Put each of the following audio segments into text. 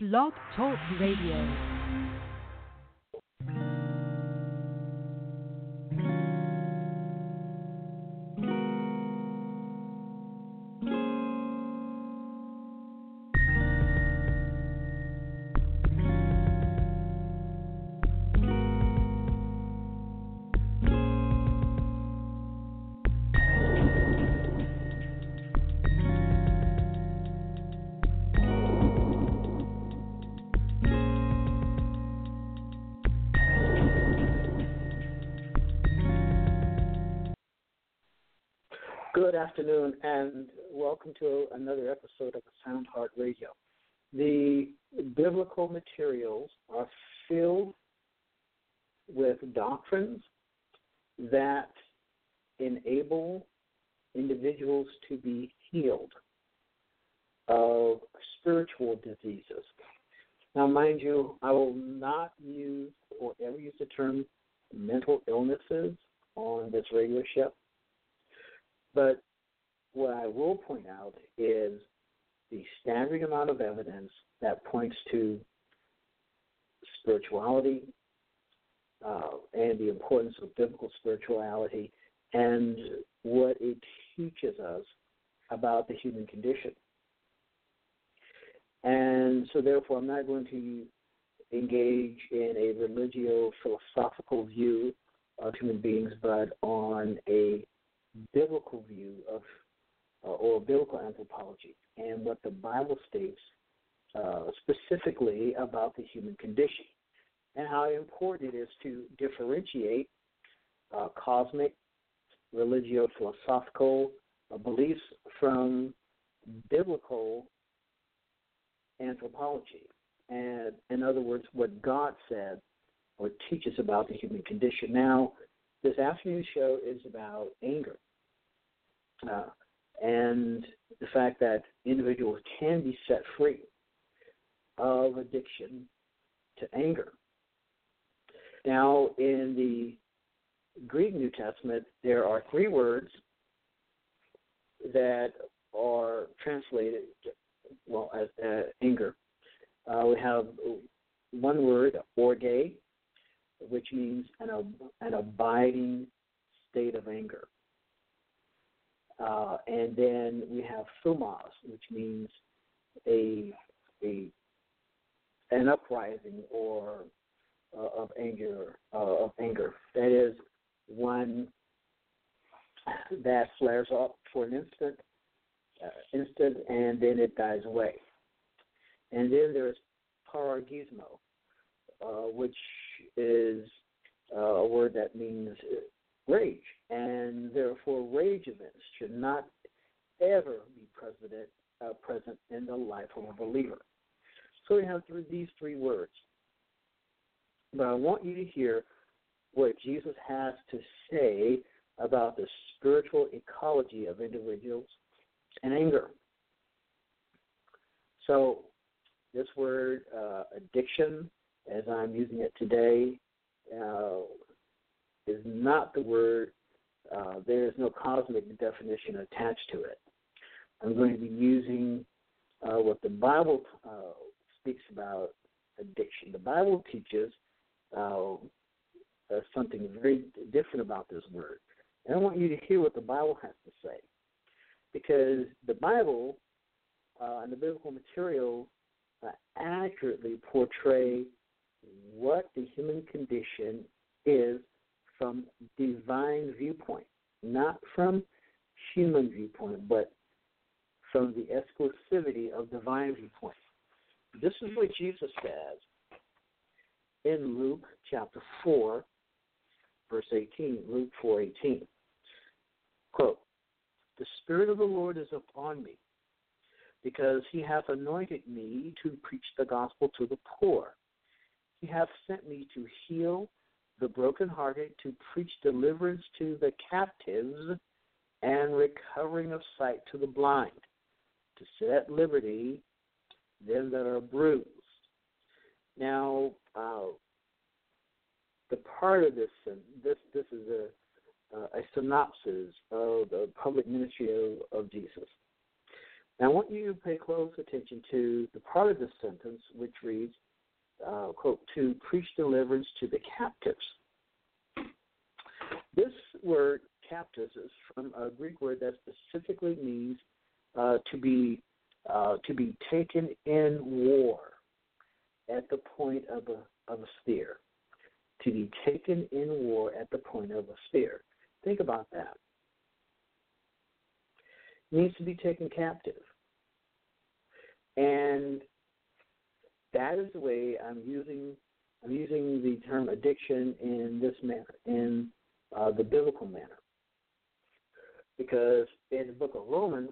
Blog Talk Radio. Good afternoon, and welcome to another episode of Sound Heart Radio. The biblical materials are filled with doctrines that enable individuals to be healed of spiritual diseases. Now, mind you, I will not use or ever use the term mental illnesses on this radio show but what I will point out is the staggering amount of evidence that points to spirituality uh, and the importance of biblical spirituality and what it teaches us about the human condition. And so, therefore, I'm not going to engage in a religio philosophical view of human beings, but on a biblical view of uh, or biblical anthropology and what the Bible states uh, specifically about the human condition and how important it is to differentiate uh, cosmic, religio philosophical uh, beliefs from biblical anthropology. And in other words, what God said or teaches about the human condition. Now, this afternoon show is about anger uh, and the fact that individuals can be set free of addiction to anger. Now, in the Greek New Testament, there are three words that are translated well as uh, anger. Uh, we have one word, orge, which means an, an abiding state of anger. Uh, and then we have thumos, which means a a an uprising or uh, of anger uh, of anger. That is one that flares up for an instant, uh, instant, and then it dies away. And then there's paragismo, uh, which is uh, a word that means rage, and therefore rage events should not ever be present, uh, present in the life of a believer. So we have these three words. But I want you to hear what Jesus has to say about the spiritual ecology of individuals and anger. So, this word, uh, addiction, as I'm using it today, uh, is not the word, uh, there is no cosmic definition attached to it. I'm going to be using uh, what the Bible uh, speaks about addiction. The Bible teaches uh, uh, something very different about this word. And I want you to hear what the Bible has to say. Because the Bible and the biblical material accurately portray what the human condition is from divine viewpoint, not from human viewpoint, but from the exclusivity of divine viewpoint. This is what Jesus says in Luke chapter 4, verse 18. Luke 4 18. Quote, The Spirit of the Lord is upon me, because he hath anointed me to preach the gospel to the poor. He hath sent me to heal the brokenhearted, to preach deliverance to the captives, and recovering of sight to the blind, to set at liberty them that are bruised. Now, uh, the part of this, this this is a uh, a synopsis of the public ministry of, of Jesus. Now, I want you to pay close attention to the part of the sentence which reads, uh, quote, to preach deliverance to the captives. This word captives is from a Greek word that specifically means uh, to be uh, to be taken in war at the point of a of a spear. To be taken in war at the point of a spear. Think about that. It means to be taken captive. And that is the way I'm using I'm using the term addiction in this manner, in uh, the biblical manner. Because in the book of Romans,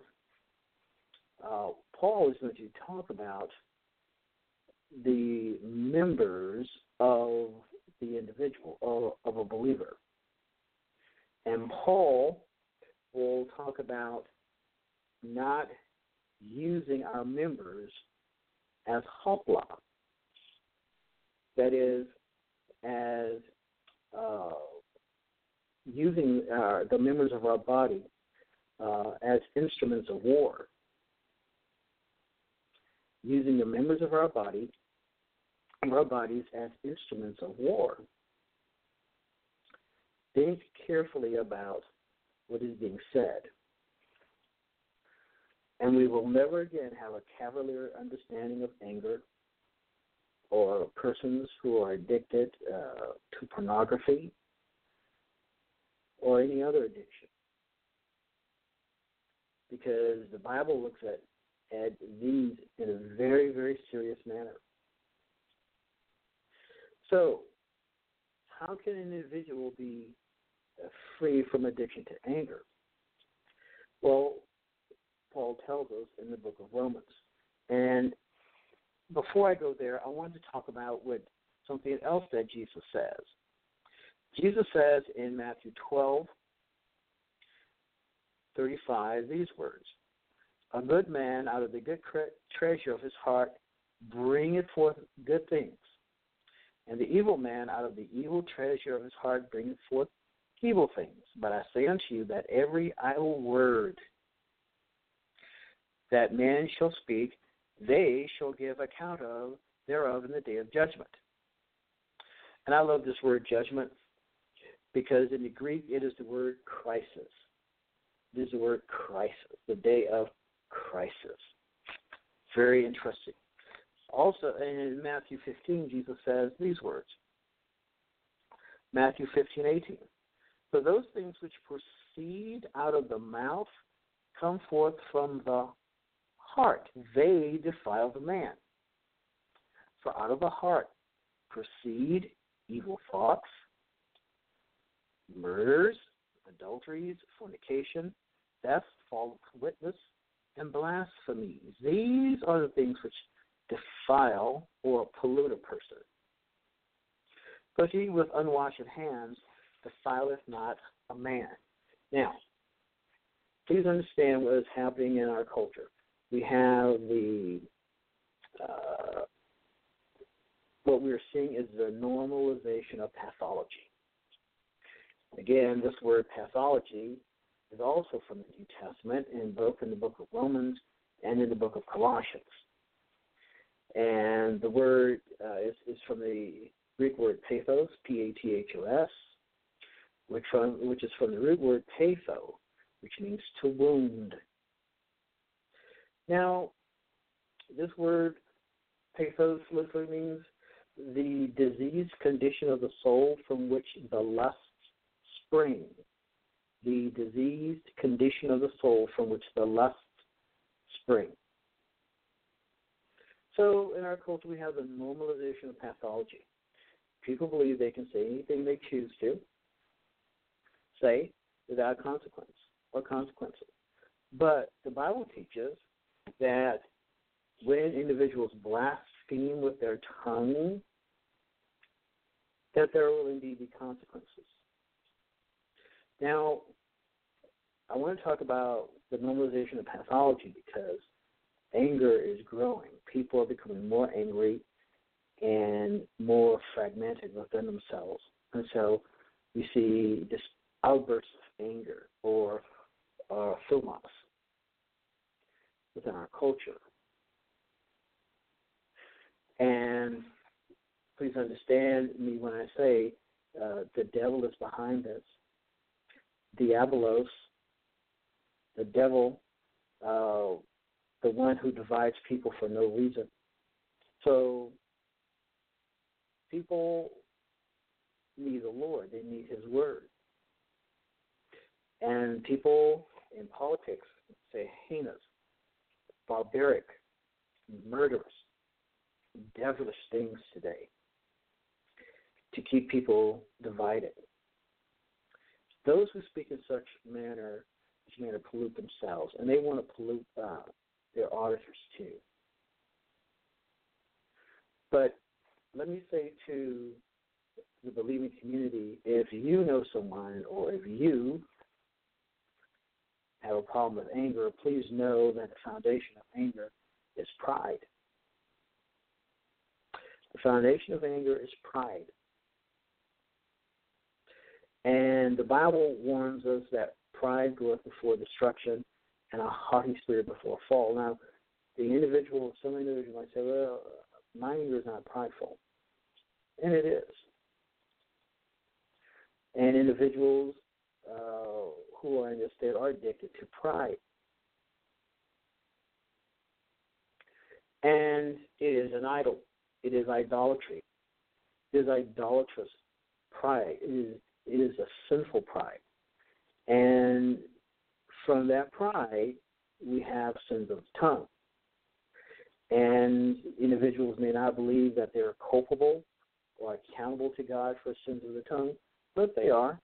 uh, Paul is going to talk about the members of the individual, of, of a believer. And Paul will talk about not using our members as hopla. That is, as uh, using uh, the members of our body uh, as instruments of war. Using the members of our body, our bodies as instruments of war. Think carefully about what is being said and we will never again have a cavalier understanding of anger or persons who are addicted uh, to pornography or any other addiction. Because the Bible looks at, at these in a very, very serious manner. So, how can an individual be uh, free from addiction to anger? Well, Paul tells us in the book of Romans. And before I go there, I wanted to talk about what something else that Jesus says. Jesus says in Matthew 12, 35, these words A good man out of the good treasure of his heart bringeth forth good things, and the evil man out of the evil treasure of his heart bringeth forth evil things. But I say unto you that every idle word that men shall speak, they shall give account of thereof in the day of judgment. And I love this word judgment because in the Greek it is the word crisis. It is the word crisis, the day of crisis. Very interesting. Also, in Matthew 15, Jesus says these words Matthew 15, 18. For those things which proceed out of the mouth come forth from the heart, they defile the man. For out of the heart proceed evil thoughts, murders, adulteries, fornication, theft, false witness, and blasphemies. These are the things which defile or pollute a person. But he with unwashed hands defileth not a man. Now, please understand what is happening in our culture we have the uh, what we're seeing is the normalization of pathology. Again, this word pathology is also from the New Testament, in both in the book of Romans and in the book of Colossians. And the word uh, is, is from the Greek word pathos, P-A-T-H-O-S, which, from, which is from the root word patho, which means to wound. Now, this word pathos literally means the diseased condition of the soul from which the lusts spring. The diseased condition of the soul from which the lusts spring. So, in our culture, we have the normalization of pathology. People believe they can say anything they choose to say without consequence or consequences. But the Bible teaches that when individuals blaspheme with their tongue, that there will indeed be consequences. Now, I want to talk about the normalization of pathology because anger is growing. People are becoming more angry and more fragmented within themselves. And so we see this outbursts of anger or uh, within our culture. And please understand me when I say uh, the devil is behind this. Diabolos, the devil, uh, the one who divides people for no reason. So people need the Lord, they need His Word. And people in politics say heinous, barbaric, murderous, devilish things today to keep people divided. Those who speak in such manner, manner pollute themselves, and they want to pollute uh, their auditors too. But let me say to the believing community, if you know someone or if you have a problem with anger, please know that the foundation of anger is pride. The foundation of anger is pride. And the Bible warns us that pride goeth before destruction and a haughty spirit before fall. Now, the individual, some individuals might say, well, my anger is not prideful. And it is. And individuals who are in this state are addicted to pride. And it is an idol. It is idolatry. It is idolatrous pride. It is, it is a sinful pride. And from that pride, we have sins of the tongue. And individuals may not believe that they're culpable or accountable to God for sins of the tongue, but they are.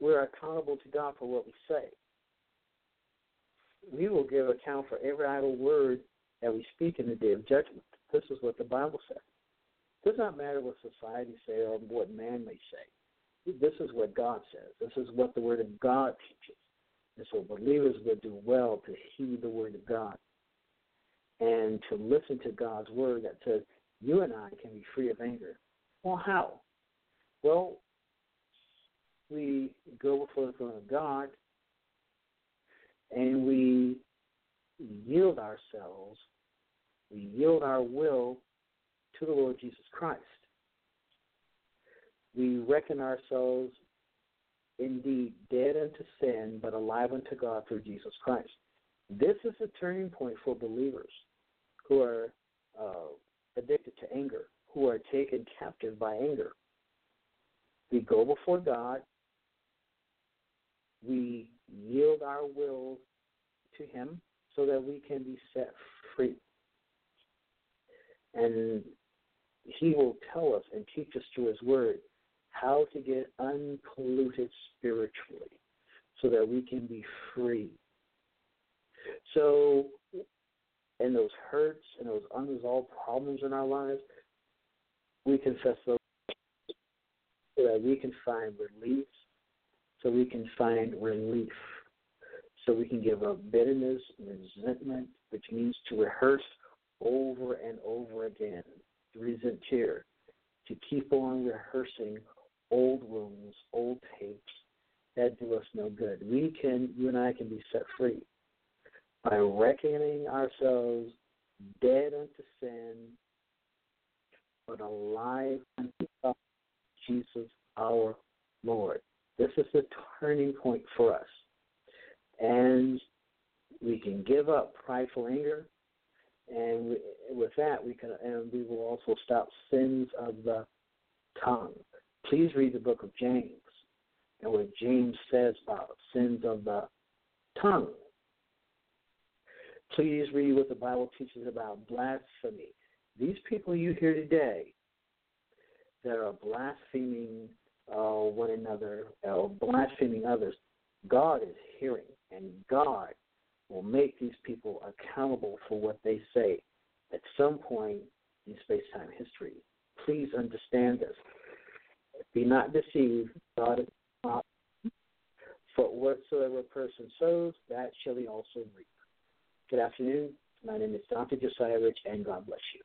We're accountable to God for what we say. We will give account for every idle word that we speak in the day of judgment. This is what the Bible says. It does not matter what society say or what man may say. This is what God says. This is what the Word of God teaches. And so believers would do well to heed the Word of God and to listen to God's Word that says you and I can be free of anger. Well, how? Well, we go before the throne of God and we yield ourselves, we yield our will to the Lord Jesus Christ. We reckon ourselves indeed dead unto sin, but alive unto God through Jesus Christ. This is a turning point for believers who are uh, addicted to anger, who are taken captive by anger. We go before God, we yield our will to Him so that we can be set free. And He will tell us and teach us through His Word how to get unpolluted spiritually so that we can be free. So, in those hurts and those unresolved problems in our lives, we confess those so that we can find relief, so we can find relief, so we can give up bitterness, and resentment, which means to rehearse over and over again, to resent tear, to keep on rehearsing old wounds, old tapes that do us no good. We can, you and I can be set free by reckoning ourselves dead unto sin, but alive unto Jesus our Lord. This is the turning point for us. And we can give up prideful anger, and we, with that we can, and we will also stop sins of the tongue. Please read the book of James and what James says about sins of the tongue. Please read what the Bible teaches about blasphemy. These people you hear today that are blaspheming uh, one another or blaspheming others, God is hearing, and God will make these people accountable for what they say at some point in space time history. Please understand this. Be not deceived. God is not. For whatsoever a person sows, that shall he also reap. Good afternoon. My name is Dr. Josiah Rich, and God bless you.